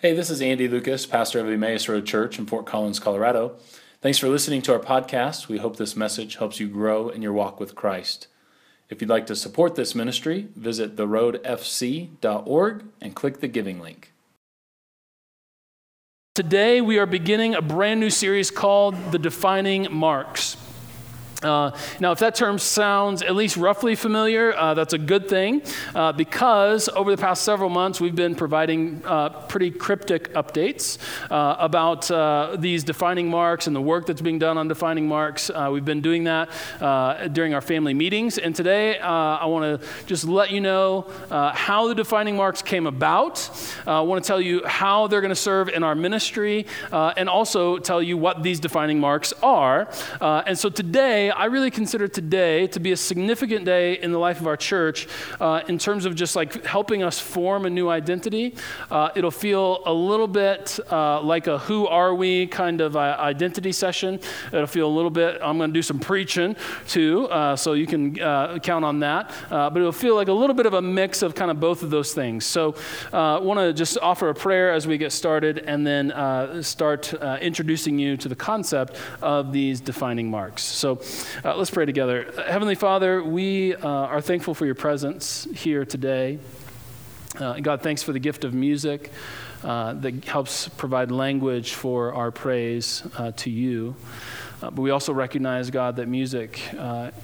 Hey, this is Andy Lucas, pastor of Emmaus Road Church in Fort Collins, Colorado. Thanks for listening to our podcast. We hope this message helps you grow in your walk with Christ. If you'd like to support this ministry, visit theroadfc.org and click the giving link. Today, we are beginning a brand new series called The Defining Marks. Uh, now, if that term sounds at least roughly familiar, uh, that's a good thing uh, because over the past several months we've been providing uh, pretty cryptic updates uh, about uh, these defining marks and the work that's being done on defining marks. we've been doing that during our family meetings, and today I want to just let you know how the defining marks came about. I want to tell you how they're going to serve in our ministry, and also tell you what these defining marks are. and so today, I really consider today to be a significant day in the life of our church uh, in terms of just like helping us form a new identity. Uh, it'll feel a little bit uh, like a who are we kind of uh, identity session. It'll feel a little bit, I'm going to do some preaching too, uh, so you can uh, count on that. but it'll feel like a little bit of a mix of kind of both of those things. So I want to just offer a prayer as we get started and then start introducing you to the concept of these defining marks. So uh, let's pray together. Heavenly Father, we uh, are thankful for your presence here today. Uh, God, thanks for the gift of music uh, that helps provide language for our praise uh, to you. Uh, but we also recognize, God, that music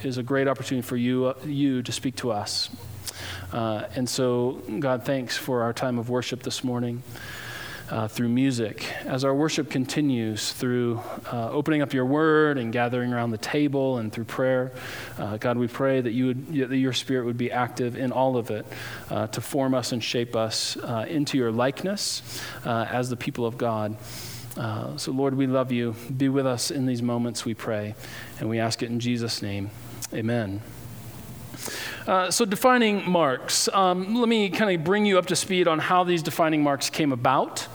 is a great opportunity for you, you to speak to us. and so, God, thanks for our time of worship this morning uh, through music. As our worship continues through uh, opening up your word and gathering around the table and through prayer, uh, God, we pray that, you would, that your spirit would be active in all of it uh, to form us and shape us uh, into your likeness as the people of God. so, Lord, we love you. Be with us in these moments, we pray. And we ask it in Jesus' name. Amen. Uh, so, defining marks. Um, let me kind of bring you up to speed on how these defining marks came about.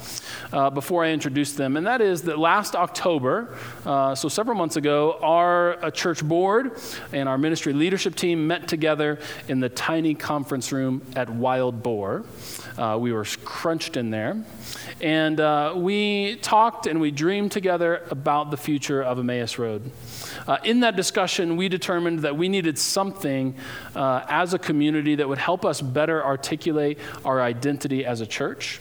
Uh, before I introduce them, and that is that last October, uh, so several months ago, our uh, church board and our ministry leadership team met together in the tiny conference room at Wild Boar. Uh, we were crunched in there, and uh, we talked and we dreamed together about the future of Emmaus Road. In that discussion, we determined that we needed something as a community that would help us better articulate our identity as a church.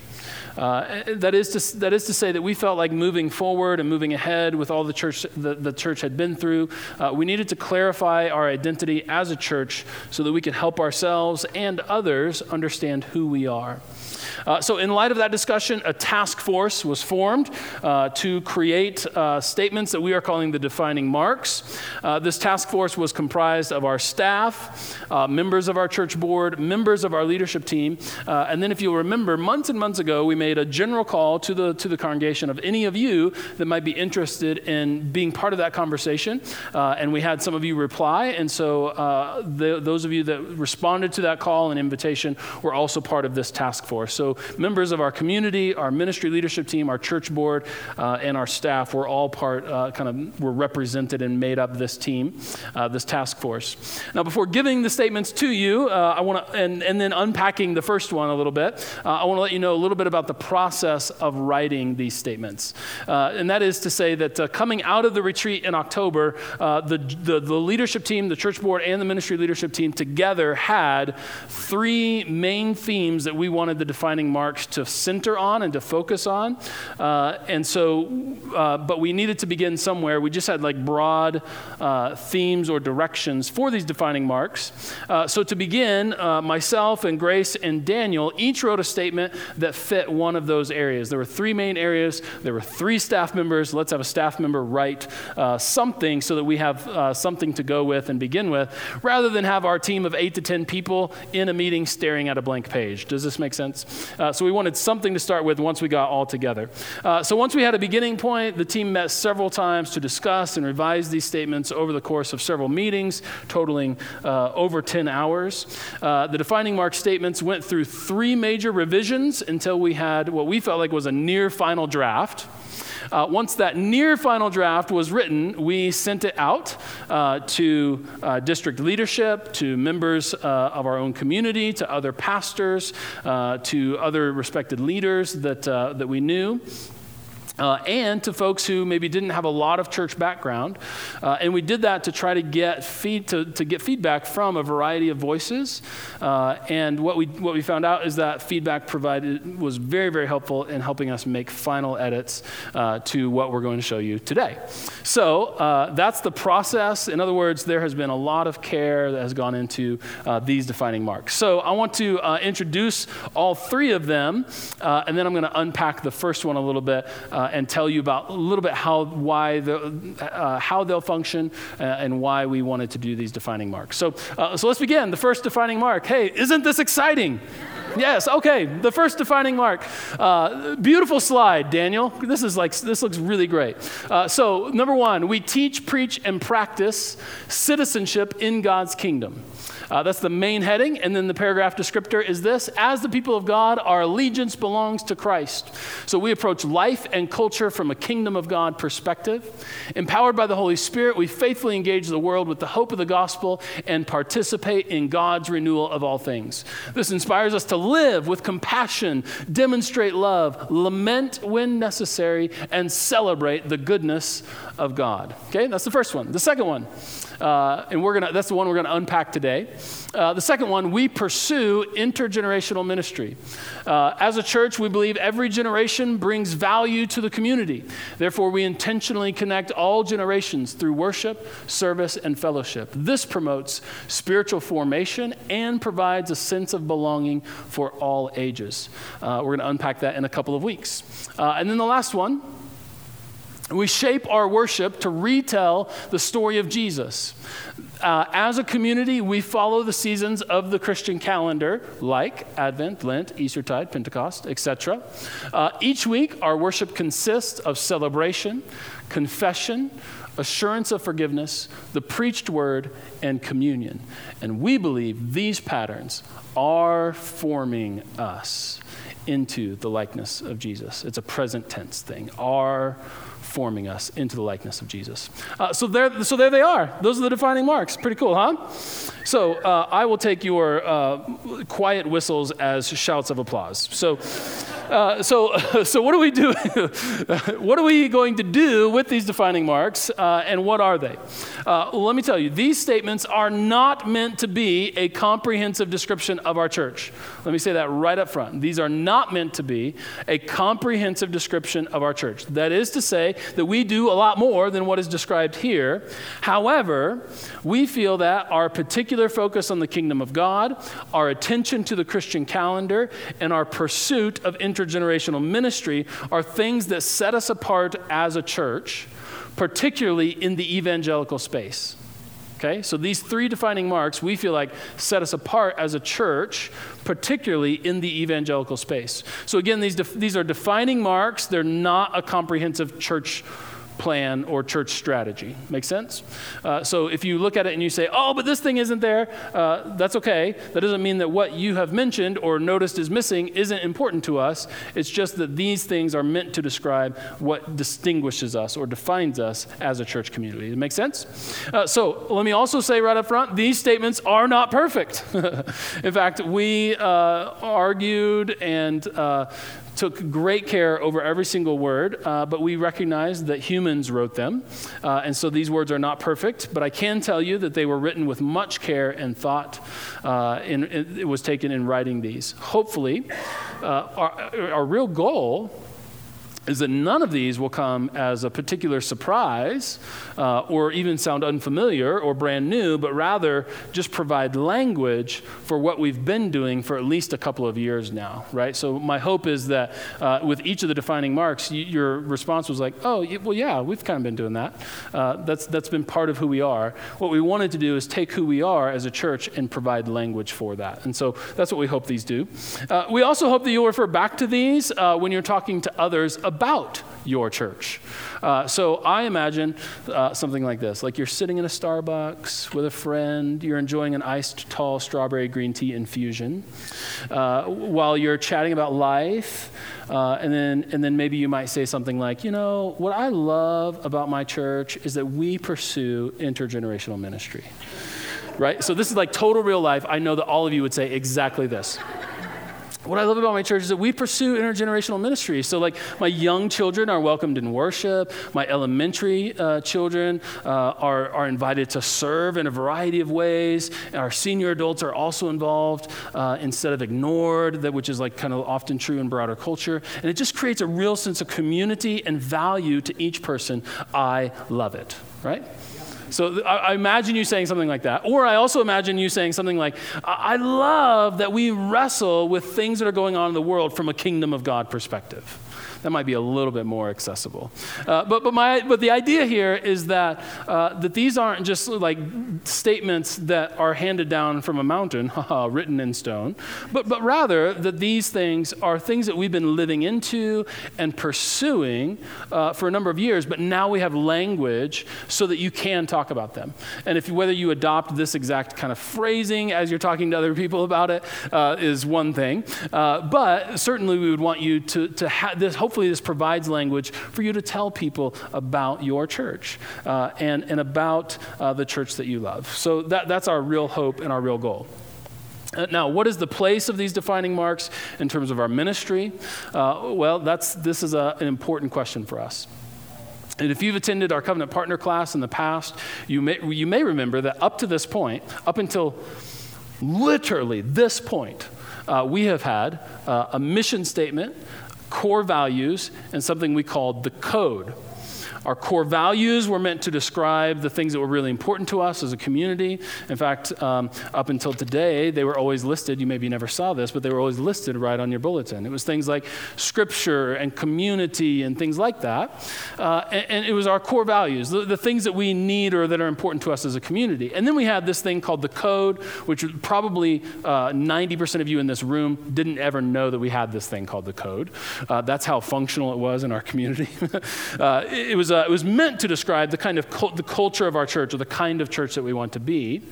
Uh, that, is to, that is to say that we felt like moving forward and moving ahead with all the church the, the church had been through, uh, we needed to clarify our identity as a church so that we could help ourselves and others understand who we are. Uh, so, in light of that discussion, a task force was formed uh, to create uh, statements that we are calling the defining marks. Uh, this task force was comprised of our staff, uh, members of our church board, members of our leadership team, uh, and then, if you'll remember, months and months ago, we made a general call to the, to the congregation of any of you that might be interested in being part of that conversation. and we had some of you reply, and so the, those of you that responded to that call and invitation were also part of this task force. So, members of our community, our ministry leadership team, our church board, uh, and our staff were all part, uh, kind of, were represented and made up this team, uh, this task force. Now, before giving the statements to you, uh, I want to, and, and then unpacking the first one a little bit, uh, I want to let you know a little bit about the process of writing these statements. Uh, and that is to say that coming out of the retreat in October, the, the, the leadership team, the church board, and the ministry leadership team together had three main themes that we wanted to define marks to center on and to focus on. Uh, and so, uh, but we needed to begin somewhere. We just had like broad uh, themes or directions for these defining marks. Uh, so to begin, uh, myself and Grace and Daniel each wrote a statement that fit one of those areas. There were three main areas. There were three staff members. Let's have a staff member write uh, something so that we have something to go with and begin with, rather than have our team of eight to ten people in a meeting staring at a blank page. Does this make sense? Uh, so we wanted something to start with once we got all together. Uh, so once we had a beginning point, the team met several times to discuss and revise these statements over the course of several meetings, totaling uh, over 10 hours. Uh, the defining mark statements went through three major revisions until we had what we felt like was a near final draft. Uh, once that near final draft was written, we sent it out uh, to uh, district leadership, to members uh, of our own community, to other pastors, uh, to other respected leaders that, that we knew. Uh, and to folks who maybe didn't have a lot of church background. Uh, and we did that to try to get, feed, to, to get feedback from a variety of voices. Uh, and what we, what we found out is that feedback provided was very, very helpful in helping us make final edits uh, to what we're going to show you today. So uh, that's the process. In other words, there has been a lot of care that has gone into uh, these defining marks. So I want to introduce all three of them, and then I'm going to unpack the first one a little bit and tell you about a little bit how, why the, uh, how they'll function uh, and why we wanted to do these defining marks. So, uh, so let's begin. The first defining mark. Hey, isn't this exciting? yes, okay. The first defining mark. Uh, beautiful slide, Daniel. This is like this looks really great. Uh, so number one, we teach, preach, and practice citizenship in God's kingdom. Uh, that's the main heading. And then the paragraph descriptor is this As the people of God, our allegiance belongs to Christ. So we approach life and culture from a kingdom of God perspective. Empowered by the Holy Spirit, we faithfully engage the world with the hope of the gospel and participate in God's renewal of all things. This inspires us to live with compassion, demonstrate love, lament when necessary, and celebrate the goodness of God. Okay, that's the first one. The second one, uh, and we're gonna, that's the one we're going to unpack today. Uh, the second one, we pursue intergenerational ministry. Uh, as a church, we believe every generation brings value to the community. Therefore, we intentionally connect all generations through worship, service, and fellowship. This promotes spiritual formation and provides a sense of belonging for all ages. Uh, we're going to unpack that in a couple of weeks. Uh, and then the last one, we shape our worship to retell the story of Jesus. Uh, as a community, we follow the seasons of the Christian calendar, like Advent, Lent, Eastertide, Pentecost, etc. Uh, each week, our worship consists of celebration, confession, assurance of forgiveness, the preached word, and communion. And we believe these patterns are forming us into the likeness of Jesus. It's a present tense thing. Are forming us into the likeness of Jesus. Uh, so, there, so there they are. Those are the defining marks. Pretty cool, huh? So uh, I will take your uh, quiet whistles as shouts of applause. So. Uh, so, so what do we do? what are we going to do with these defining marks, uh, and what are they? Uh, let me tell you, these statements are not meant to be a comprehensive description of our church. Let me say that right up front. These are not meant to be a comprehensive description of our church. That is to say that we do a lot more than what is described here. However, we feel that our particular focus on the kingdom of God, our attention to the Christian calendar, and our pursuit of intergenerational ministry are things that set us apart as a church, particularly in the evangelical space. Okay, so these three defining marks we feel like set us apart as a church, particularly in the evangelical space. So, again, these, these are defining marks, they're not a comprehensive church plan or church strategy. Make sense? Uh, so if you look at it and you say, oh, but this thing isn't there, uh, that's okay. That doesn't mean that what you have mentioned or noticed is missing isn't important to us. It's just that these things are meant to describe what distinguishes us or defines us as a church community. It make sense? Uh, so let me also say right up front these statements are not perfect. In fact, we uh, argued and uh, took great care over every single word, uh, but we recognize that humans wrote them. Uh, and so these words are not perfect, but I can tell you that they were written with much care and thought. Uh, in, it was taken in writing these. Hopefully, uh, our, our real goal is that none of these will come as a particular surprise uh, or even sound unfamiliar or brand new, but rather just provide language for what we've been doing for at least a couple of years now, right? So, my hope is that uh, with each of the defining marks, y- your response was like, oh, well, yeah, we've kind of been doing that. Uh, that's, that's been part of who we are. What we wanted to do is take who we are as a church and provide language for that. And so, that's what we hope these do. Uh, we also hope that you'll refer back to these uh, when you're talking to others about your church. Uh, so I imagine uh, something like this like you're sitting in a Starbucks with a friend, you're enjoying an iced tall strawberry green tea infusion uh, while you're chatting about life. Uh, and then, and then maybe you might say something like, you know, what I love about my church is that we pursue intergenerational ministry. Right? So this is like total real life. I know that all of you would say exactly this what I love about my church is that we pursue intergenerational ministry. So, like, my young children are welcomed in worship. My elementary uh, children uh, are, are invited to serve in a variety of ways. Our senior adults are also involved uh, instead of ignored, that, which is like kind of often true in broader culture. And it just creates a real sense of community and value to each person. I love it, right? So I, imagine you saying something like that. Or I also imagine you saying something like, I love that we wrestle with things that are going on in the world from a kingdom of God perspective that might be a little bit more accessible. Uh, but, but, my, but the idea here is that, uh, that these aren't just like statements that are handed down from a mountain, written in stone, but, but rather that these things are things that we've been living into and pursuing uh, for a number of years, but now we have language so that you can talk about them. And if whether you adopt this exact kind of phrasing as you're talking to other people about it uh, is one thing, uh, but certainly we would want you to, to have this hopefully this provides language for you to tell people about your church uh, and, and about uh, the church that you love. So that, that's our real hope and our real goal. Uh, now, what is the place of these defining marks in terms of our ministry? Uh, well, that's, this is a, an important question for us. And if you've attended our covenant partner class in the past, you may, you may remember that up to this point, up until literally this point, uh, we have had uh, a mission statement core values and something we called the code. Our core values were meant to describe the things that were really important to us as a community. In fact, um, up until today, they were always listed. You maybe never saw this, but they were always listed right on your bulletin. It was things like scripture and community and things like that. Uh, and, and, it was our core values, the, the, things that we need or that are important to us as a community. And then we had this thing called the code, which probably uh, 90% of you in this room didn't ever know that we had this thing called the code. Uh, that's how functional it was in our community. Uh, it, it was uh, it was meant to describe the kind of the culture of our church or the kind of church that we want to be.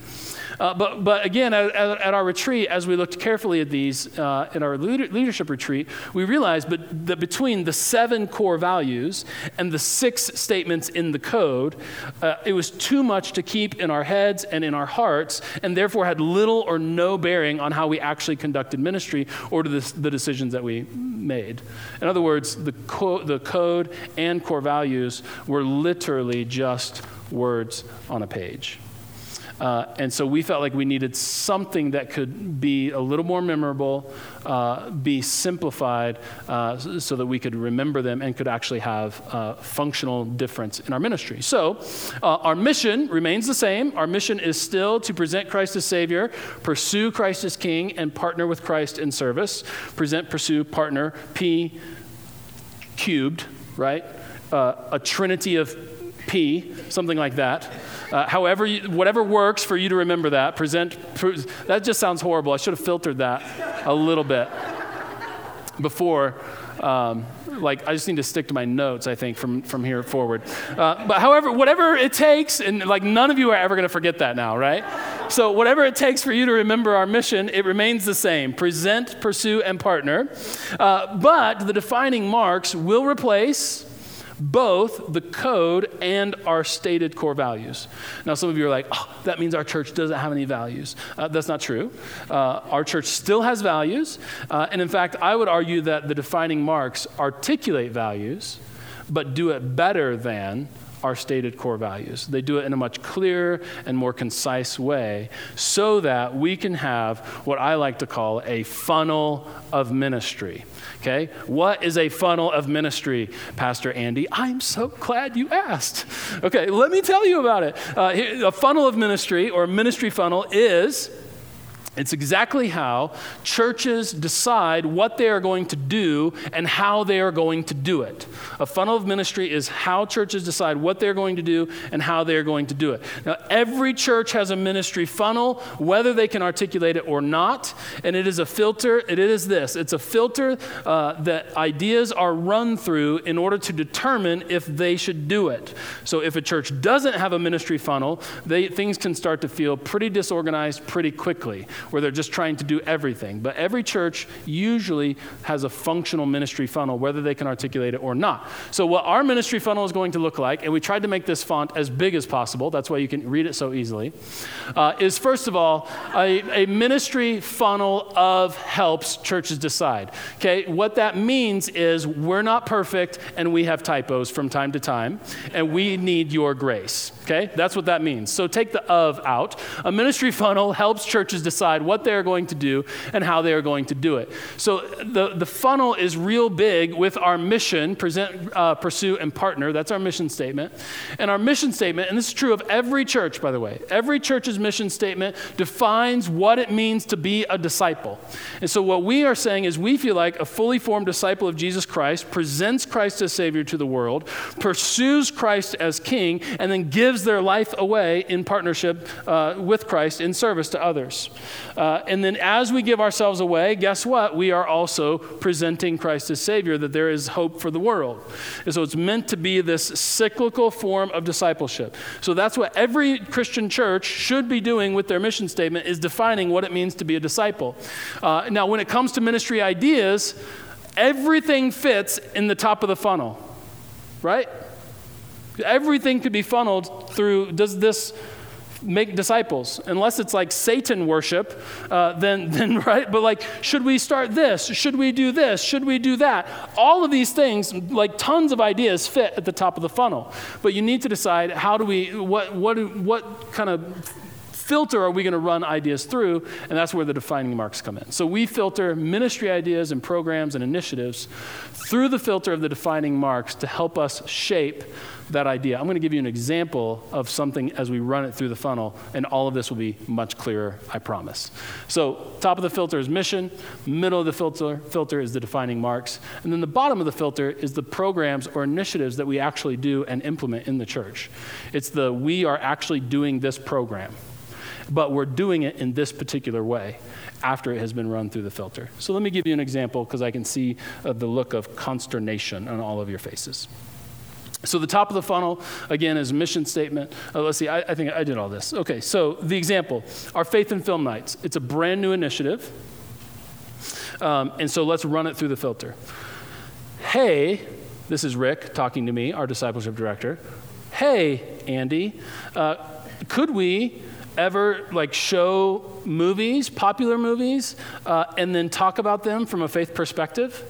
Uh, but, but again, at, at, our retreat, as we looked carefully at these uh, in our leadership retreat, we realized but, that between the seven core values and the six statements in the code, uh, it was too much to keep in our heads and in our hearts, and therefore had little or no bearing on how we actually conducted ministry or to the, the decisions that we made. In other words, the, co- the code and core values were literally just words on a page. Uh, and so we felt like we needed something that could be a little more memorable, uh, be simplified, uh, so that we could remember them and could actually have a functional difference in our ministry. So uh, our mission remains the same. Our mission is still to present Christ as Savior, pursue Christ as King, and partner with Christ in service. Present, pursue, partner, P cubed, right? Uh, a trinity of P, something like that. Uh, however, you, whatever works for you to remember that, present. that just sounds horrible. I should have filtered that a little bit before. Um, like I just need to stick to my notes. I think from from here forward. Uh, but however, whatever it takes, and like none of you are ever going to forget that now, right? So whatever it takes for you to remember our mission, it remains the same: present, pursue, and partner. Uh, but the defining marks will replace both the code and our stated core values. Now, some of you are like, oh, that means our church doesn't have any values. Uh, that's not true. Uh, our church still has values. Uh, and in fact, I would argue that the defining marks articulate values, but do it better than our stated core values. They do it in a much clearer and more concise way so that we can have what I like to call a funnel of ministry. Okay? What is a funnel of ministry, Pastor Andy? I'm so glad you asked. Okay, let me tell you about it. Uh, a funnel of ministry or ministry funnel is It's exactly how churches decide what they are going to do and how they are going to do it. A funnel of ministry is how churches decide what they're going to do and how they're going to do it. Now, every church has a ministry funnel, whether they can articulate it or not, and it is a filter. It is this it's a filter uh, that ideas are run through in order to determine if they should do it. So, if a church doesn't have a ministry funnel, they, things can start to feel pretty disorganized pretty quickly where they're just trying to do everything. But every church usually has a functional ministry funnel, whether they can articulate it or not. So, what our ministry funnel is going to look like, and we tried to make this font as big as possible, that's why you can read it so easily, uh, is first of all, a, a ministry funnel of helps churches decide. Okay, what that means is we're not perfect and we have typos from time to time, and we need your grace. Okay, that's what that means. So take the of out. A ministry funnel helps churches decide what they are going to do and how they are going to do it. So the, the funnel is real big with our mission present, uh, pursue, and partner. That's our mission statement. And our mission statement, and this is true of every church, by the way, every church's mission statement defines what it means to be a disciple. And so what we are saying is we feel like a fully formed disciple of Jesus Christ presents Christ as Savior to the world, pursues Christ as King, and then gives gives their life away in partnership uh, with Christ in service to others. Uh, and then as we give ourselves away, guess what? We are also presenting Christ as Savior, that there is hope for the world. And so it's meant to be this cyclical form of discipleship. So that's what every Christian church should be doing with their mission statement is defining what it means to be a disciple. Uh, now, when it comes to ministry ideas, everything fits in the top of the funnel, right? Everything could be funneled through does this make disciples. Unless it's like satan worship uh, then then right? But like should we start this? Should we do this? Should we do that? All of these things like tons of ideas fit at the top of the funnel. But you need to decide how do we what what what kind of filter are we going to run ideas through? And that's where the defining marks come in. So we filter ministry ideas and programs and initiatives through the filter of the defining marks to help us shape that idea. I'm going to give you an example of something as we run it through the funnel, and all of this will be much clearer, I promise. So, top of the filter is mission, middle of the filter, filter is the defining marks, and then the bottom of the filter is the programs or initiatives that we actually do and implement in the church. It's the we are actually doing this program but we're doing it in this particular way after it has been run through the filter. So let me give you an example because I can see uh, the look of consternation on all of your faces. So the top of the funnel, again, is mission statement. Uh, let's see, I, I, think I did all this. Okay, so the example, our Faith and Film Nights. It's a brand new initiative. Um, and so let's run it through the filter. Hey, this is Rick talking to me, our discipleship director. Hey, Andy, uh, could we ever like show movies, popular movies, uh, and then talk about them from a faith perspective?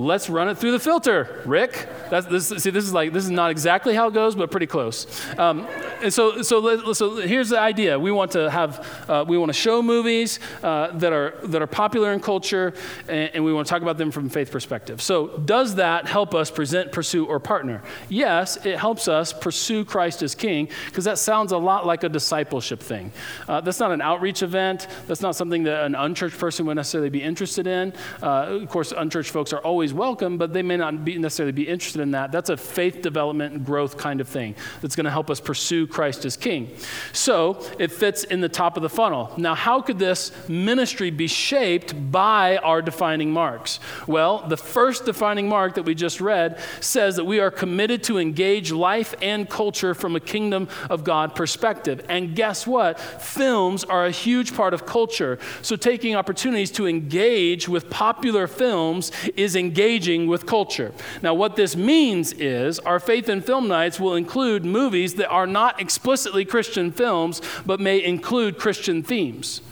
Let's run it through the filter, Rick. That's, this, see, this is like this is not exactly how it goes, but pretty close. Um, and so, so, so here's the idea: we want to have, uh, we want to show movies uh, that are that are popular in culture, and, and, we want to talk about them from a faith perspective. So, does that help us present, pursue, or partner? Yes, it helps us pursue Christ as King because that sounds a lot like a discipleship thing. Uh, that's not an outreach event. That's not something that an unchurched person would necessarily be interested in. Uh, of course, unchurched folks are always welcome, but they may not be necessarily be interested in that. That's a faith development and growth kind of thing that's going to help us pursue Christ as King. So it fits in the top of the funnel. Now, how could this ministry be shaped by our defining marks? Well, the first defining mark that we just read says that we are committed to engage life and culture from a kingdom of God perspective. And guess what? Films are a huge part of culture. So taking opportunities to engage with popular films is engaging with culture. Now, what this means is our faith and film nights will include movies that are not explicitly Christian films, but may include Christian themes.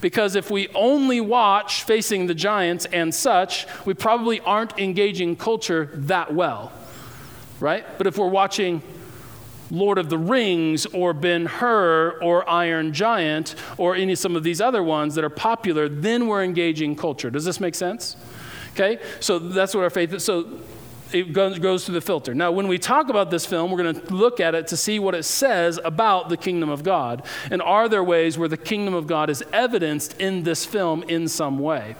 Because if we only watch Facing the Giants and such, we probably aren't engaging culture that well, right? But if we're watching Lord of the Rings or Ben Hur or Iron Giant or any some of these other ones that are popular, then we're engaging culture. Does this make sense? Okay? So that's what our faith is. So it goes, through the filter. Now, when we talk about this film, we're going to look at it to see what it says about the kingdom of God. And are there ways where the kingdom of God is evidenced in this film in some way?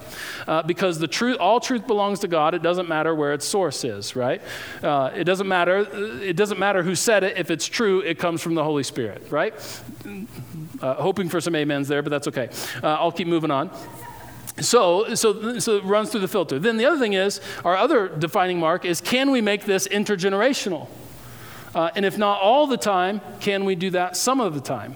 Uh, because the truth, all truth belongs to God. It doesn't matter where its source is, right? Uh, it doesn't matter. It doesn't matter who said it. If it's true, it comes from the Holy Spirit, right? Uh, hoping for some amens there, but that's okay. Uh, I'll keep moving on. So, so, so it runs through the filter. Then the other thing is, our other defining mark is can we make this intergenerational? Uh, and if not all the time, can we do that some of the time?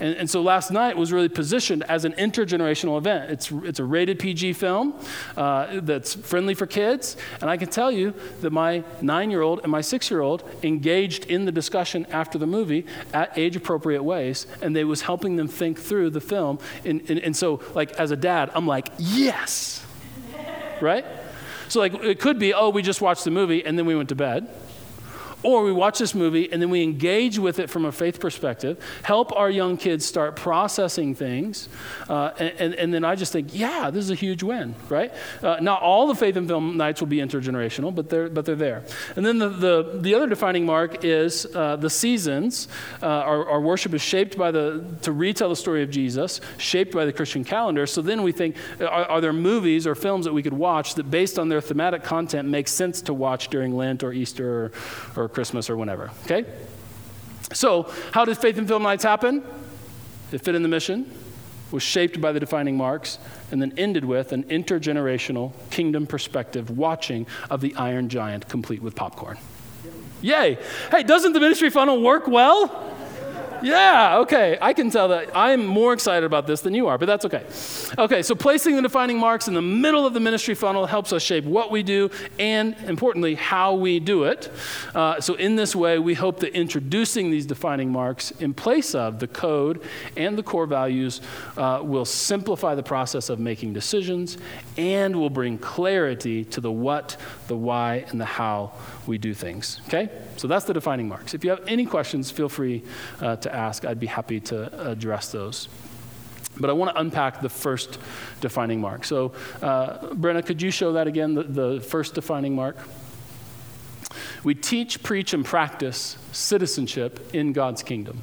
And, and, so last night was really positioned as an intergenerational event. It's, it's a rated PG film uh, that's friendly for kids. And I can tell you that my nine year old and my six year old engaged in the discussion after the movie at age appropriate ways. And they was helping them think through the film. And, and, and so, like, as a dad, I'm like, yes, right? So, like, it could be, oh, we just watched the movie and then we went to bed. Or we watch this movie and then we engage with it from a faith perspective, help our young kids start processing things, uh, and, and, and, then I just think, yeah, this is a huge win, right? Uh, not all the faith and film nights will be intergenerational, but they're, but they're there. And then the, the, the other defining mark is uh, the seasons. Uh, our, our worship is shaped by the, to retell the story of Jesus, shaped by the Christian calendar. So then we think, are, are there movies or films that we could watch that, based on their thematic content, make sense to watch during Lent or Easter or, or Christmas or whenever, okay? So, how did Faith and Film Nights happen? It fit in the mission, was shaped by the defining marks, and then ended with an intergenerational kingdom perspective watching of the Iron Giant complete with popcorn. Yay! Hey, doesn't the ministry funnel work well? Yeah, okay. I can tell that I'm more excited about this than you are, but that's okay. Okay, so placing the defining marks in the middle of the ministry funnel helps us shape what we do and, importantly, how we do it. Uh, so, in this way, we hope that introducing these defining marks in place of the code and the core values uh, will simplify the process of making decisions and will bring clarity to the what, the why, and the how we do things. Okay? So that's the defining marks. If you have any questions, feel free uh, to ask. I'd be happy to address those. But I want to unpack the first defining mark. So, uh, Brenna, could you show that again, the, the first defining mark? We teach, preach, and practice citizenship in God's kingdom.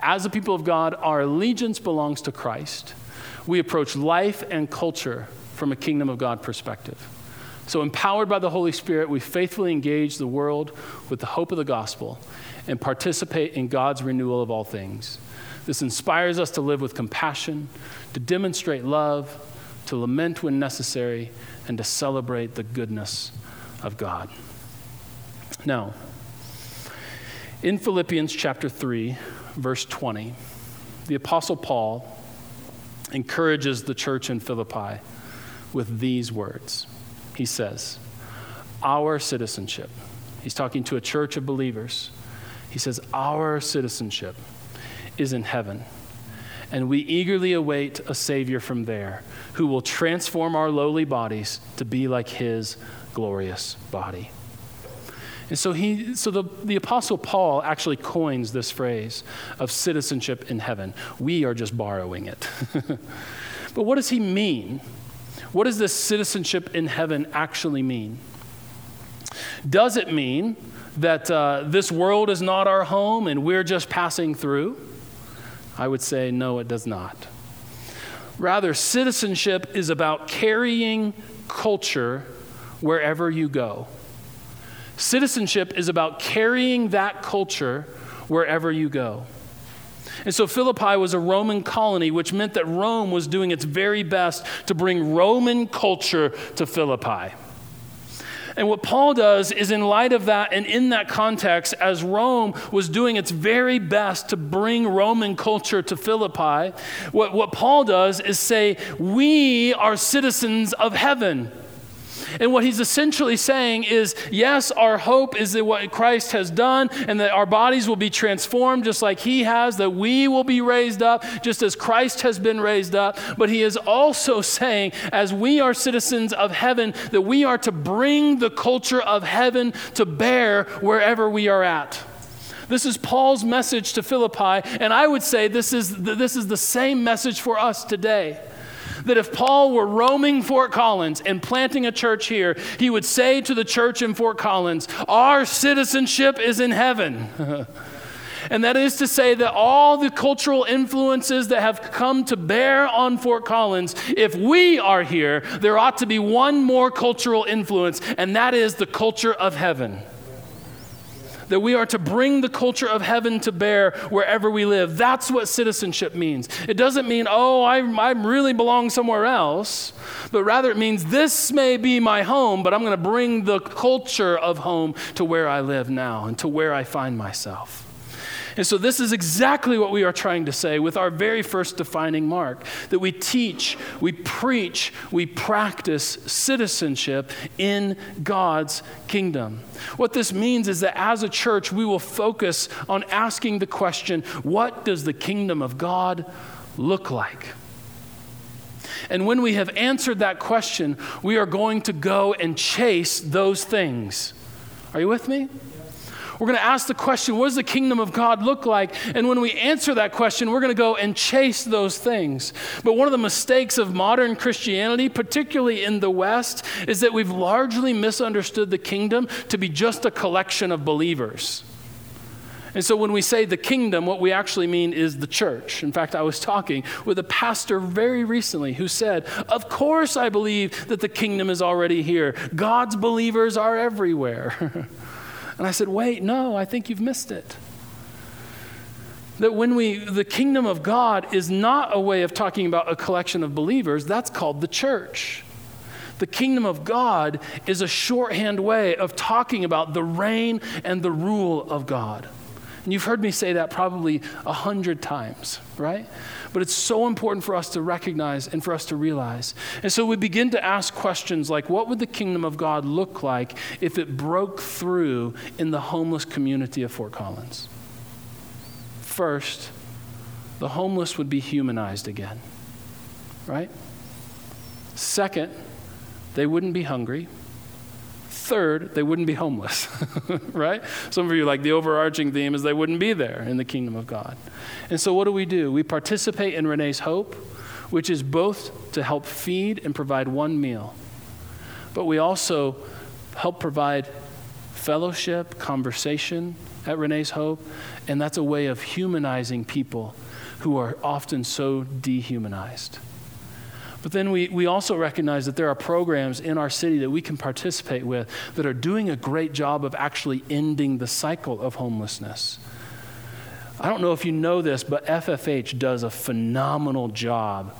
As a people of God, our allegiance belongs to Christ. We approach life and culture from a kingdom of God perspective. So, empowered by the Holy Spirit, we faithfully engage the world with the hope of the gospel and participate in God's renewal of all things. This inspires us to live with compassion, to demonstrate love, to lament when necessary, and to celebrate the goodness of God. Now, in Philippians chapter 3, verse 20, the Apostle Paul encourages the church in Philippi with these words he says, Our citizenship. He's talking to a church of believers. He says, Our citizenship is in heaven. And we eagerly await a Savior from there who will transform our lowly bodies to be like his glorious body. And so, he, so the, the Apostle Paul actually coins this phrase of citizenship in heaven. We are just borrowing it. but what does he mean what does this citizenship in heaven actually mean? Does it mean that uh, this world is not our home and we're just passing through? I would say no, it does not. Rather, citizenship is about carrying culture wherever you go. Citizenship is about carrying that culture wherever you go. And so Philippi was a Roman colony, which meant that Rome was doing its very best to bring Roman culture to Philippi. And what Paul does is, in light of that and in that context, as Rome was doing its very best to bring Roman culture to Philippi, what, what Paul does is say, We are citizens of heaven. And what he's essentially saying is yes, our hope is that what Christ has done and that our bodies will be transformed just like he has, that we will be raised up just as Christ has been raised up. But he is also saying, as we are citizens of heaven, that we are to bring the culture of heaven to bear wherever we are at. This is Paul's message to Philippi, and I would say this is, this is the same message for us today that if Paul were roaming Fort Collins and planting a church here, he would say to the church in Fort Collins, Our citizenship is in heaven. and that is to say that all the cultural influences that have come to bear on Fort Collins, if we are here, there ought to be one more cultural influence, and that is the culture of heaven that we are to bring the culture of heaven to bear wherever we live. That's what citizenship means. It doesn't mean, oh, I, I really belong somewhere else, but rather it means this may be my home, but I'm going to bring the culture of home to where I live now and to where I find myself. And so, this is exactly what we are trying to say with our very first defining mark that we teach, we preach, we practice citizenship in God's kingdom. What this means is that as a church, we will focus on asking the question what does the kingdom of God look like? And when we have answered that question, we are going to go and chase those things. Are you with me? We're going to ask the question, what does the kingdom of God look like? And when we answer that question, we're going to go and chase those things. But one of the mistakes of modern Christianity, particularly in the West, is that we've largely misunderstood the kingdom to be just a collection of believers. And so when we say the kingdom, what we actually mean is the church. In fact, I was talking with a pastor very recently who said, Of course, I believe that the kingdom is already here. God's believers are everywhere. And I said, Wait, no, I think you've missed it. That when we, the kingdom of God is not a way of talking about a collection of believers, that's called the church. The kingdom of God is a shorthand way of talking about the reign and the rule of God. And you've heard me say that probably a hundred times, right? But it's so important for us to recognize and for us to realize. And so we begin to ask questions like what would the kingdom of God look like if it broke through in the homeless community of Fort Collins? First, the homeless would be humanized again, right? Second, they wouldn't be hungry. Third, they wouldn't be homeless, right? Some of you like the overarching theme is they wouldn't be there in the kingdom of God. And so, what do we do? We participate in Renee's Hope, which is both to help feed and provide one meal, but we also help provide fellowship, conversation at Renee's Hope, and that's a way of humanizing people who are often so dehumanized. But then we, we also recognize that there are programs in our city that we can participate with that are doing a great job of actually ending the cycle of homelessness. I don't know if you know this, but FFH does a phenomenal job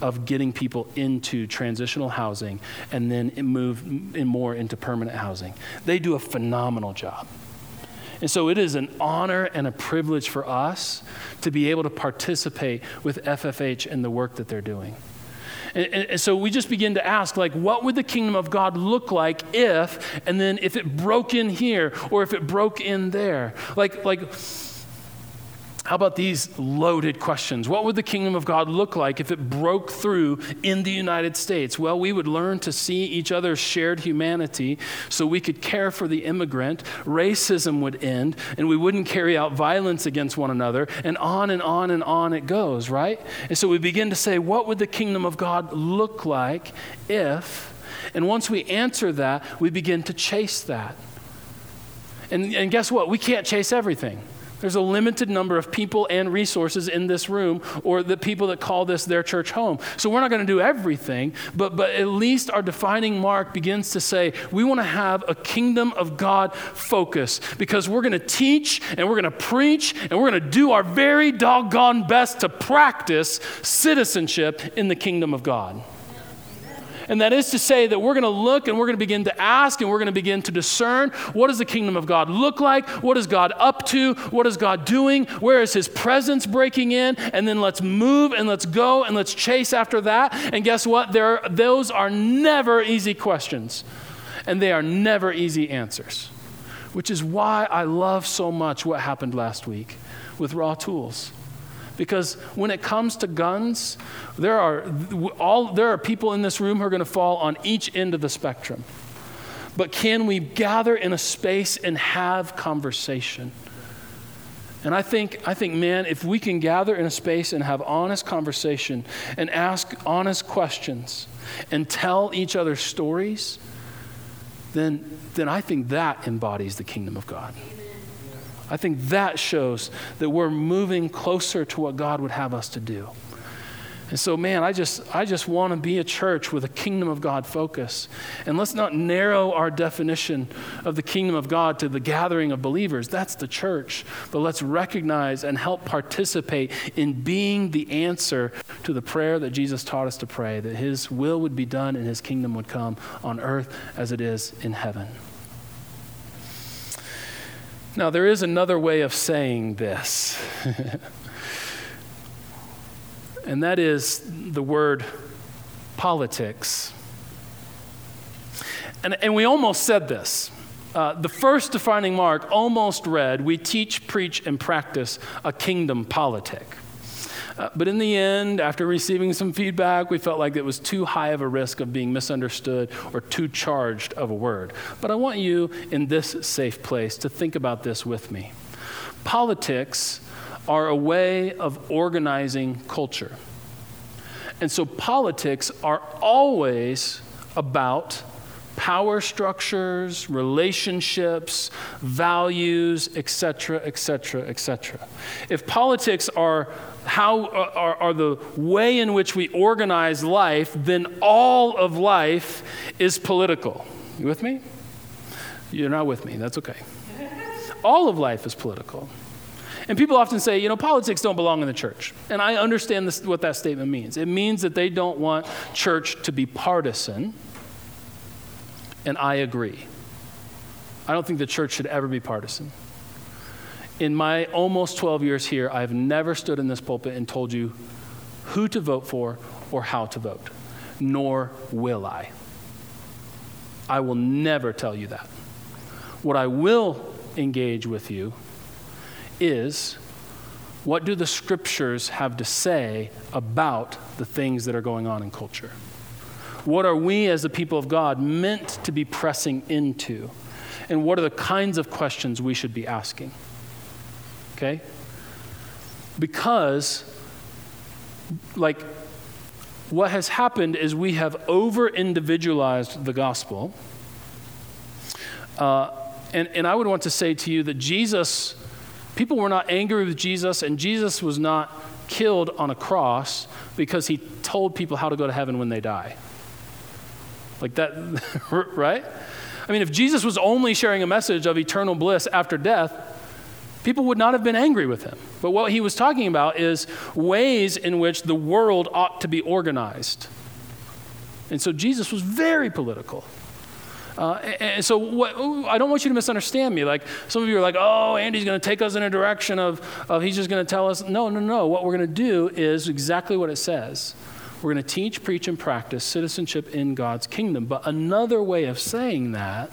of getting people into transitional housing and then move in more into permanent housing. They do a phenomenal job. And so it is an honor and a privilege for us to be able to participate with FFH in the work that they're doing. And, and, so we just begin to ask, like, what would the kingdom of God look like if, and then if it broke in here or if it broke in there? Like, like, how about these loaded questions? What would the kingdom of God look like if it broke through in the United States? Well, we would learn to see each other's shared humanity so we could care for the immigrant, racism would end, and we wouldn't carry out violence against one another, and on and on and on it goes, right? And so we begin to say, what would the kingdom of God look like if? And once we answer that, we begin to chase that. And, and guess what? We can't chase everything. There's a limited number of people and resources in this room, or the people that call this their church home. So we're not going to do everything, but, but at least our defining mark begins to say we want to have a kingdom of God focus because we're going to teach and we're going to preach and we're going to do our very doggone best to practice citizenship in the kingdom of God. And that is to say that we're going to look and we're going to begin to ask and we're going to begin to discern what does the kingdom of God look like? What is God up to? What is God doing? Where is his presence breaking in? And then let's move and let's go and let's chase after that. And guess what? There, those are never easy questions. And they are never easy answers. Which is why I love so much what happened last week with Raw Tools because when it comes to guns, there are, all, there are people in this room who are going to fall on each end of the spectrum. But can we gather in a space and have conversation? And I think, I think, man, if we can gather in a space and have honest conversation and ask honest questions and tell each other stories, then, then I think that embodies the kingdom of God. I think that shows that we're moving closer to what God would have us to do. And so, man, I just, I just want to be a church with a kingdom of God focus. And let's not narrow our definition of the kingdom of God to the gathering of believers. That's the church. But let's recognize and help participate in being the answer to the prayer that Jesus taught us to pray that his will would be done and his kingdom would come on earth as it is in heaven. Now, there is another way of saying this. and that is the word politics. And, and we almost said this. Uh, the first defining mark almost read, We teach, preach, and practice a kingdom politic. Uh, but in the end, after receiving some feedback, we felt like it was too high of a risk of being misunderstood or too charged of a word. But I want you in this safe place to think about this with me. Politics are a way of organizing culture. And so politics are always about power structures, relationships, values, etc., etc., etc. If politics are how uh, are, are, the way in which we organize life, then all of life is political. You with me? You're not with me. That's okay. all of life is political. And people often say, you know, politics don't belong in the church. And I understand this, what that statement means. It means that they don't want church to be partisan. And I agree. I don't think the church should ever be partisan. In my almost 12 years here, I've never stood in this pulpit and told you who to vote for or how to vote, nor will I. I will never tell you that. What I will engage with you is what do the scriptures have to say about the things that are going on in culture? What are we as the people of God meant to be pressing into? And what are the kinds of questions we should be asking? Okay? Because, like, what has happened is we have over individualized the gospel. Uh, and, and I would want to say to you that Jesus People were not angry with Jesus, and Jesus was not killed on a cross because he told people how to go to heaven when they die. Like that, right? I mean, if Jesus was only sharing a message of eternal bliss after death, people would not have been angry with him. But what he was talking about is ways in which the world ought to be organized. And so Jesus was very political. Uh, and so what, I don't want you to misunderstand me. Like some of you are like, oh, Andy's going to take us in a direction of, of he's just going to tell us. No, no, no. What we're going to do is exactly what it says. We're going to teach, preach, and practice citizenship in God's kingdom. But another way of saying that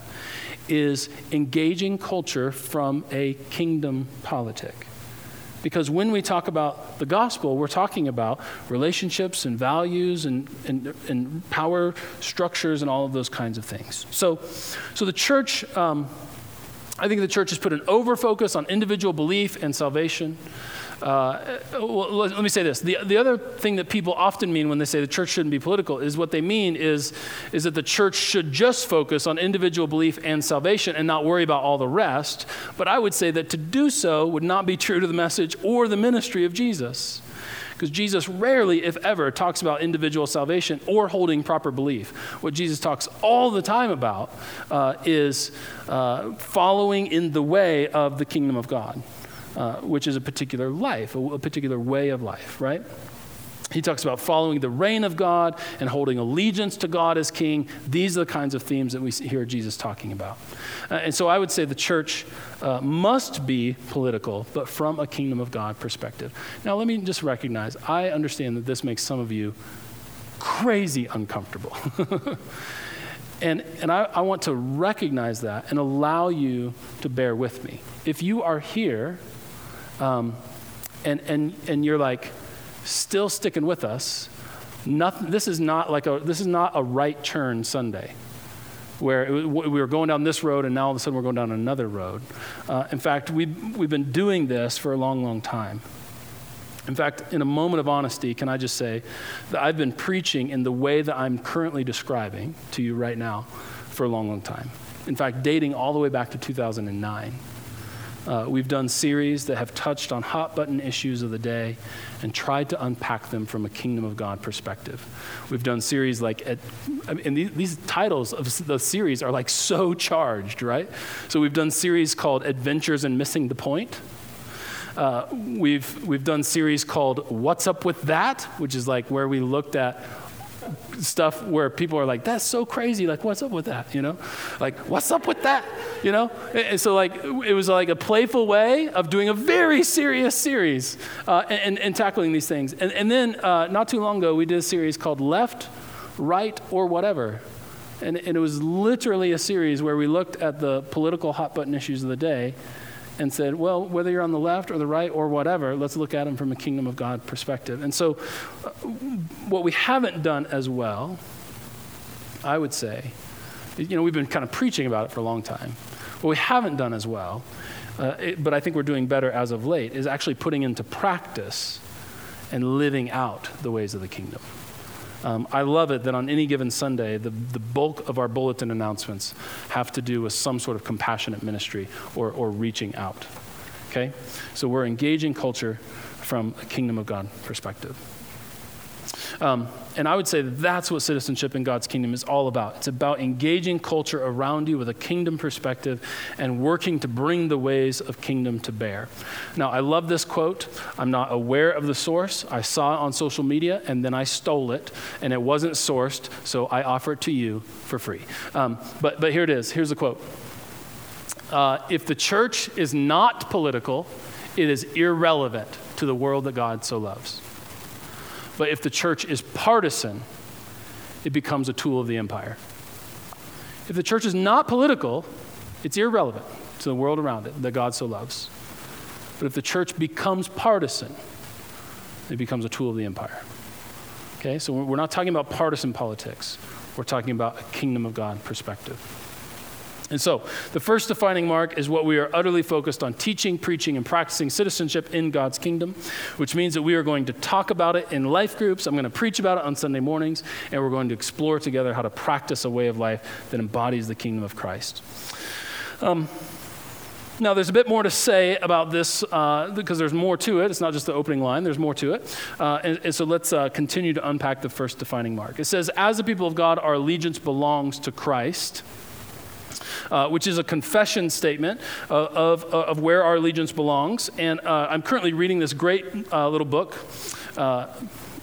is engaging culture from a kingdom politic. Because when we talk about the gospel, we're talking about relationships and values and, and, and power structures and all of those kinds of things. So, so the church, um, I think the church has put an over focus on individual belief and salvation. Uh, well, let me say this. The, the other thing that people often mean when they say the church shouldn't be political is what they mean is, is that the church should just focus on individual belief and salvation and not worry about all the rest. But I would say that to do so would not be true to the message or the ministry of Jesus. Because Jesus rarely, if ever, talks about individual salvation or holding proper belief. What Jesus talks all the time about uh, is uh, following in the way of the kingdom of God uh, which is a particular life, a, a particular way of life, right? He talks about following the reign of God and holding allegiance to God as king. These are the kinds of themes that we hear Jesus talking about. Uh, and so I would say the church uh, must be political, but from a kingdom of God perspective. Now, let me just recognize I understand that this makes some of you crazy uncomfortable. and and I, I want to recognize that and allow you to bear with me. If you are here um, and, and, and you're like still sticking with us, nothing, this, is not like a, this is not a right turn Sunday. where it, we were going down this road and now all of a sudden we're going down another road. Uh, in fact, we've, we've been doing this for a long, long time. In fact, in a moment of honesty, can I just say that I've been preaching in the way that I'm currently describing to you right now for a long, long time. In fact, dating all the way back to 2009. Uh, we've done series that have touched on hot button issues of the day and tried to unpack them from a kingdom of God perspective. We've done series like, at, and these, these titles of the series are like so charged, right? So we've done series called Adventures in Missing the Point. Uh, we've, we've done series called What's Up with That, which is like where we looked at stuff where people are like, that's so crazy. Like, what's up with that? You know? Like, what's up with that? You know? And so, like, it was like a playful way of doing a very serious series uh, and, and, tackling these things. And, and then, uh, not too long ago, we did a series called Left, Right, or Whatever. And, and it was literally a series where we looked at the political hot button issues of the day and said, well, whether you're on the left or the right or whatever, let's look at them from a kingdom of God perspective. And so, uh, what we haven't done as well, I would say, you know, we've been kind of preaching about it for a long time. What we haven't done as well, uh, it, but I think we're doing better as of late, is actually putting into practice and living out the ways of the kingdom. Um, I love it that on any given Sunday, the, the bulk of our bulletin announcements have to do with some sort of compassionate ministry or, or reaching out. Okay? So we're engaging culture from a kingdom of God perspective. Um, and I would say that that's what citizenship in God's kingdom is all about. It's about engaging culture around you with a kingdom perspective and working to bring the ways of kingdom to bear. Now, I love this quote. I'm not aware of the source. I saw it on social media and then I stole it, and it wasn't sourced, so I offer it to you for free. Um, but, but here it is. Here's the quote uh, If the church is not political, it is irrelevant to the world that God so loves. But if the church is partisan, it becomes a tool of the empire. If the church is not political, it's irrelevant to the world around it that God so loves. But if the church becomes partisan, it becomes a tool of the empire. Okay, so we're not talking about partisan politics. We're talking about a kingdom of God perspective. And so, the first defining mark is what we are utterly focused on teaching, preaching, and practicing citizenship in God's kingdom, which means that we are going to talk about it in life groups. I'm going to preach about it on Sunday mornings, and we're going to explore together how to practice a way of life that embodies the kingdom of Christ. Um, now, there's a bit more to say about this uh, because there's more to it. It's not just the opening line, there's more to it. Uh, and, and, so let's uh, continue to unpack the first defining mark. It says, As the people of God, our allegiance belongs to Christ uh, which is a confession statement uh, of, uh, of where our allegiance belongs. And uh, I'm currently reading this great uh, little book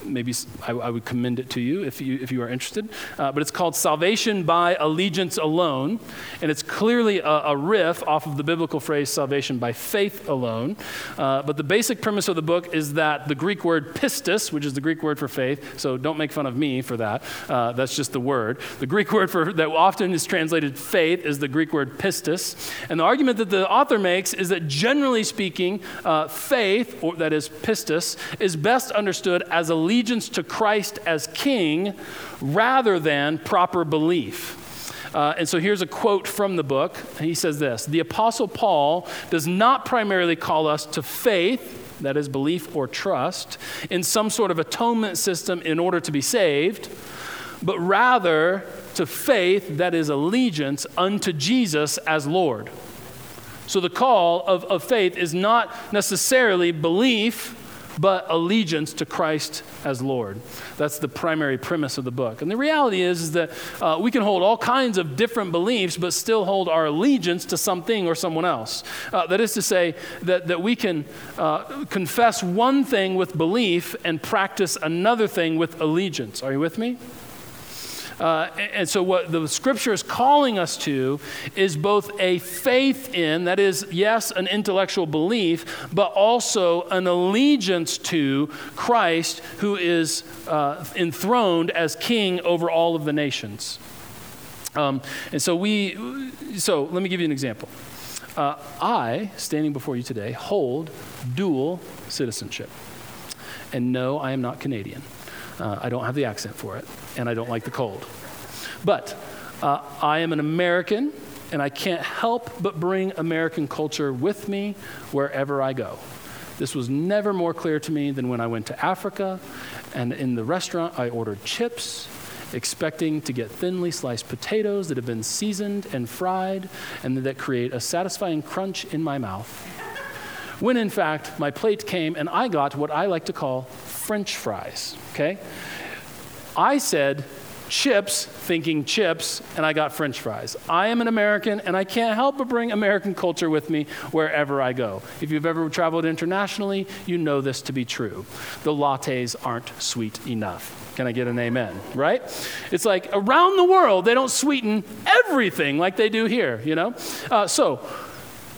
maybe I, I, would commend it to you if you, if you are interested. Uh, but it's called Salvation by Allegiance Alone. And it's clearly a, a riff off of the biblical phrase salvation by faith alone. Uh, but the basic premise of the book is that the Greek word pistis, which is the Greek word for faith, so don't make fun of me for that. Uh, that's just the word. The Greek word for that often is translated faith is the Greek word pistis. And the argument that the author makes is that generally speaking, uh, faith, or that is pistis, is best understood as a allegiance to Christ as king rather than proper belief. Uh, and so here's a quote from the book. He says this The Apostle Paul does not primarily call us to faith, that is, belief or trust, in some sort of atonement system in order to be saved, but rather to faith, that is, allegiance unto Jesus as Lord. So the call of, of faith is not necessarily belief but allegiance to Christ as Lord. That's the primary premise of the book. And the reality is, is that uh, we can hold all kinds of different beliefs, but still hold our allegiance to something or someone else. Uh, that is to say, that, that we can uh, confess one thing with belief and practice another thing with allegiance. Are you with me? Uh, and so, what the scripture is calling us to is both a faith in, that is, yes, an intellectual belief, but also an allegiance to Christ who is uh, enthroned as king over all of the nations. Um, and so, we, so let me give you an example. Uh, I, standing before you today, hold dual citizenship. And no, I am not Canadian. Uh, I don't have the accent for it, and I don't like the cold. But Uh, I am an American, and I can't help but bring American culture with me wherever I go. This was never more clear to me than when I went to Africa, and in the restaurant, I ordered chips, expecting to get thinly sliced potatoes that have been seasoned and fried, and that create a satisfying crunch in my mouth. When in fact, my plate came and I got what I like to call French fries, okay? I said, chips, thinking chips, and I got french fries. I am an American, and I can't help but bring American culture with me wherever I go. If you've ever traveled internationally, you know this to be true. The lattes aren't sweet enough. Can I get an amen? Right? It's like around the world, they don't sweeten everything like they do here, you know? Uh, so,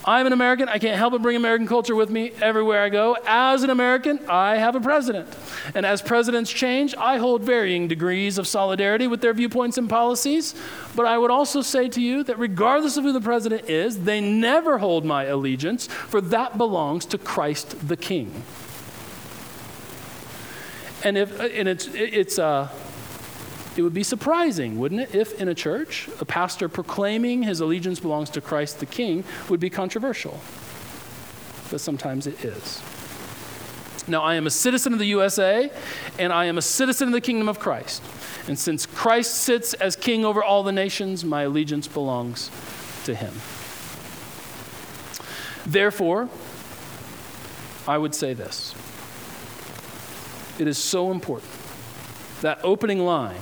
I'm an American. I can't help but bring American culture with me everywhere I go. As an American, I have a president. And as presidents change, I hold varying degrees of solidarity with their viewpoints and policies. But I would also say to you that regardless of who the president is, they never hold my allegiance, for that belongs to Christ the King. And, if, and it's, it's, uh, it would be surprising, wouldn't it, if in a church a pastor proclaiming his allegiance belongs to Christ the King would be controversial. But sometimes it is. Now, I am a citizen of the USA, and I am a citizen of the kingdom of Christ. And since Christ sits as king over all the nations, my allegiance belongs to him. Therefore, I would say this it is so important. That opening line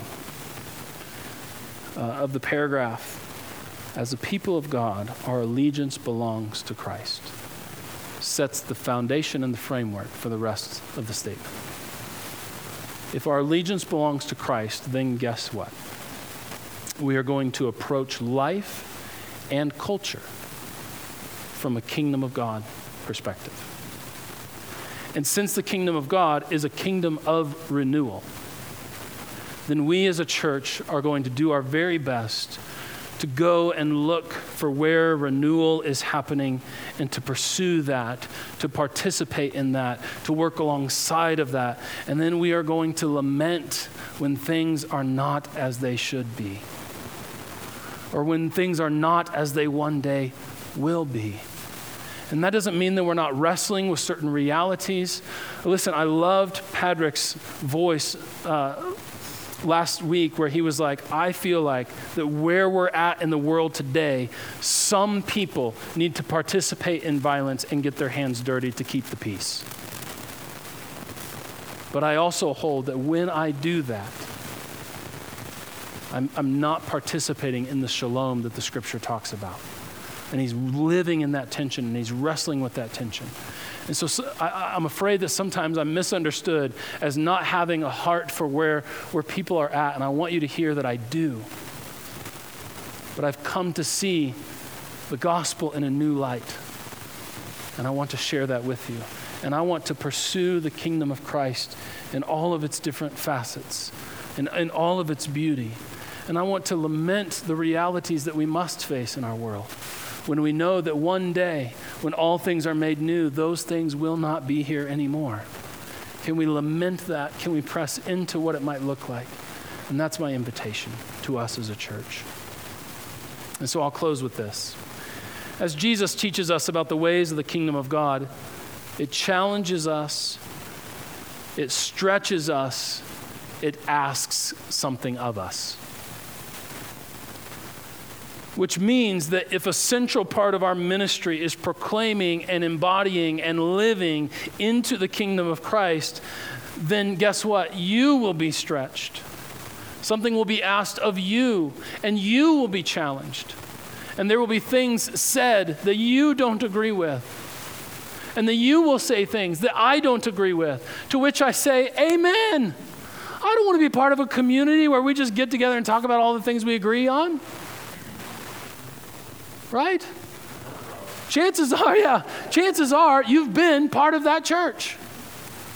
uh, of the paragraph as a people of God, our allegiance belongs to Christ, sets the foundation and the framework for the rest of the statement. If our allegiance belongs to Christ, then guess what? We are going to approach life and culture from a kingdom of God perspective. And since the kingdom of God is a kingdom of renewal, then we as a church are going to do our very best to go and look for where renewal is happening and to pursue that, to participate in that, to work alongside of that. And then we are going to lament when things are not as they should be, or when things are not as they one day will be. And that doesn't mean that we're not wrestling with certain realities. Listen, I loved Patrick's voice uh, last week where he was like, I feel like that where we're at in the world today, some people need to participate in violence and get their hands dirty to keep the peace. But I also hold that when I do that, I'm, I'm not participating in the shalom that the scripture talks about. And he's living in that tension and he's wrestling with that tension. And so, I, am afraid that sometimes I'm misunderstood as not having a heart for where, where people are at. And I want you to hear that I do. But I've come to see the gospel in a new light. And I want to share that with you. And I want to pursue the kingdom of Christ in all of its different facets, in, in all of its beauty. And I want to lament the realities that we must face in our world when we know that one day, when all things are made new, those things will not be here anymore? Can we lament that? Can we press into what it might look like? And that's my invitation to us as a church. And so I'll close with this. As Jesus teaches us about the ways of the kingdom of God, it challenges us, it stretches us, it asks something of us which means that if a central part of our ministry is proclaiming and embodying and living into the kingdom of Christ, then guess what? You will be stretched. Something will be asked of you, and you will be challenged. And there will be things said that you don't agree with. And that you will say things that I don't agree with, to which I say, Amen. I don't want to be part of a community where we just get together and talk about all the things we agree on. Right? Chances are, yeah, chances are you've been part of that church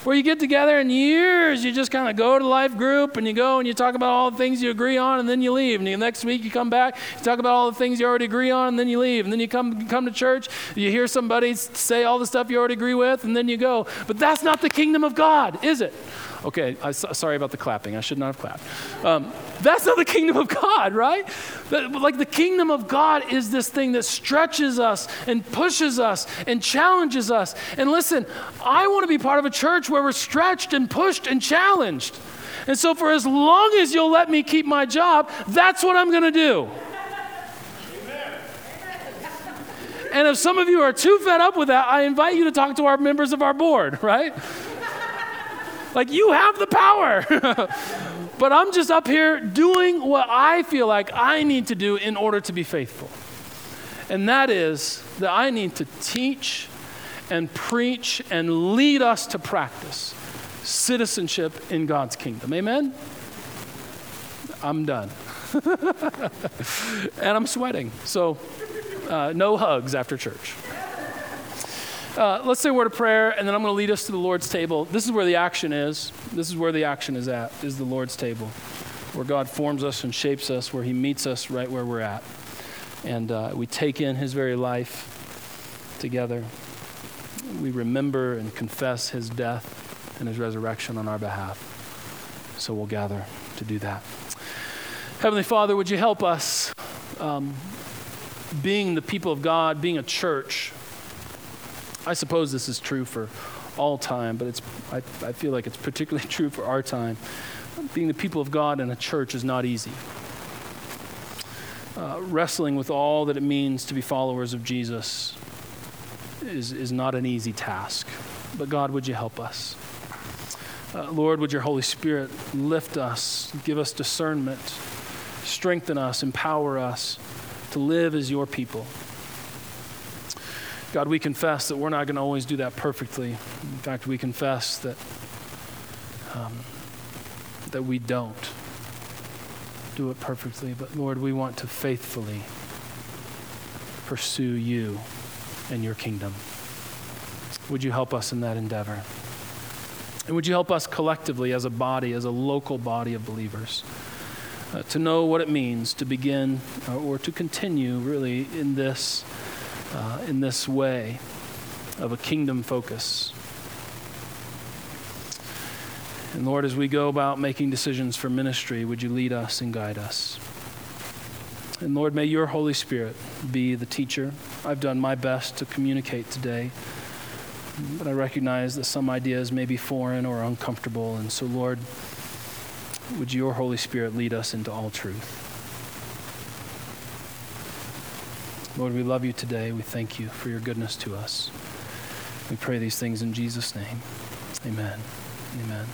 where you get together in years, you just kind of go to life group and you go and you talk about all the things you agree on and then you leave. And the next week you come back, you talk about all the things you already agree on and then you leave. And then you come, come to church, you hear somebody say all the stuff you already agree with and then you go. But that's not the kingdom of God, is it? Okay, I, sorry about the clapping. I should not have clapped. Um, that's not the kingdom of God, right? like the kingdom of God is this thing that stretches us and pushes us and challenges us. And listen, I want to be part of a church where we're stretched and pushed and challenged. And so, for as long as you'll let me keep my job, that's what I'm going to do. And if some of you are too fed up with that, I invite you to talk to our members of our board, right? Like, you have the power. but I'm just up here doing what I feel like I need to do in order to be faithful. And that is that I need to teach and preach and lead us to practice citizenship in God's kingdom. Amen? I'm done. and I'm sweating. So, uh, no hugs after church. Uh, let's say a word of prayer, and then I'm going to lead us to the Lord's table. This is where the action is. This is where the action is at, is the Lord's table, where God forms us and shapes us, where He meets us right where we're at. And uh, we take in His very life together. We remember and confess His death and His resurrection on our behalf. So we'll gather to do that. Heavenly Father, would you help us? Um, being the people of God, being a church, I suppose this is true for all time, but it's, I, I feel like it's particularly true for our time. Being the people of God in a church is not easy. Uh, wrestling with all that it means to be followers of Jesus is, is not an easy task. But God, would you help us? Uh, Lord, would your Holy Spirit lift us, give us discernment, strengthen us, empower us to live as your people. God, we confess that we're not going to always do that perfectly. In fact, we confess that, um, that we don't do it perfectly. But Lord, we want to faithfully pursue you and your kingdom. Would you help us in that endeavor? And would you help us collectively as a body, as a local body of believers? uh, to know what it means to begin uh, or to continue really in this, uh, in this way of a kingdom focus. And Lord, as we go about making decisions for ministry, would you lead us and guide us? And Lord, may your Holy Spirit be the teacher. I've done my best to communicate today, but I recognize that some ideas may be foreign or uncomfortable. And so, Lord, would your Holy Spirit lead us into all truth? Lord, we love you today. We thank you for your goodness to us. We pray these things in Jesus' name. Amen. Amen.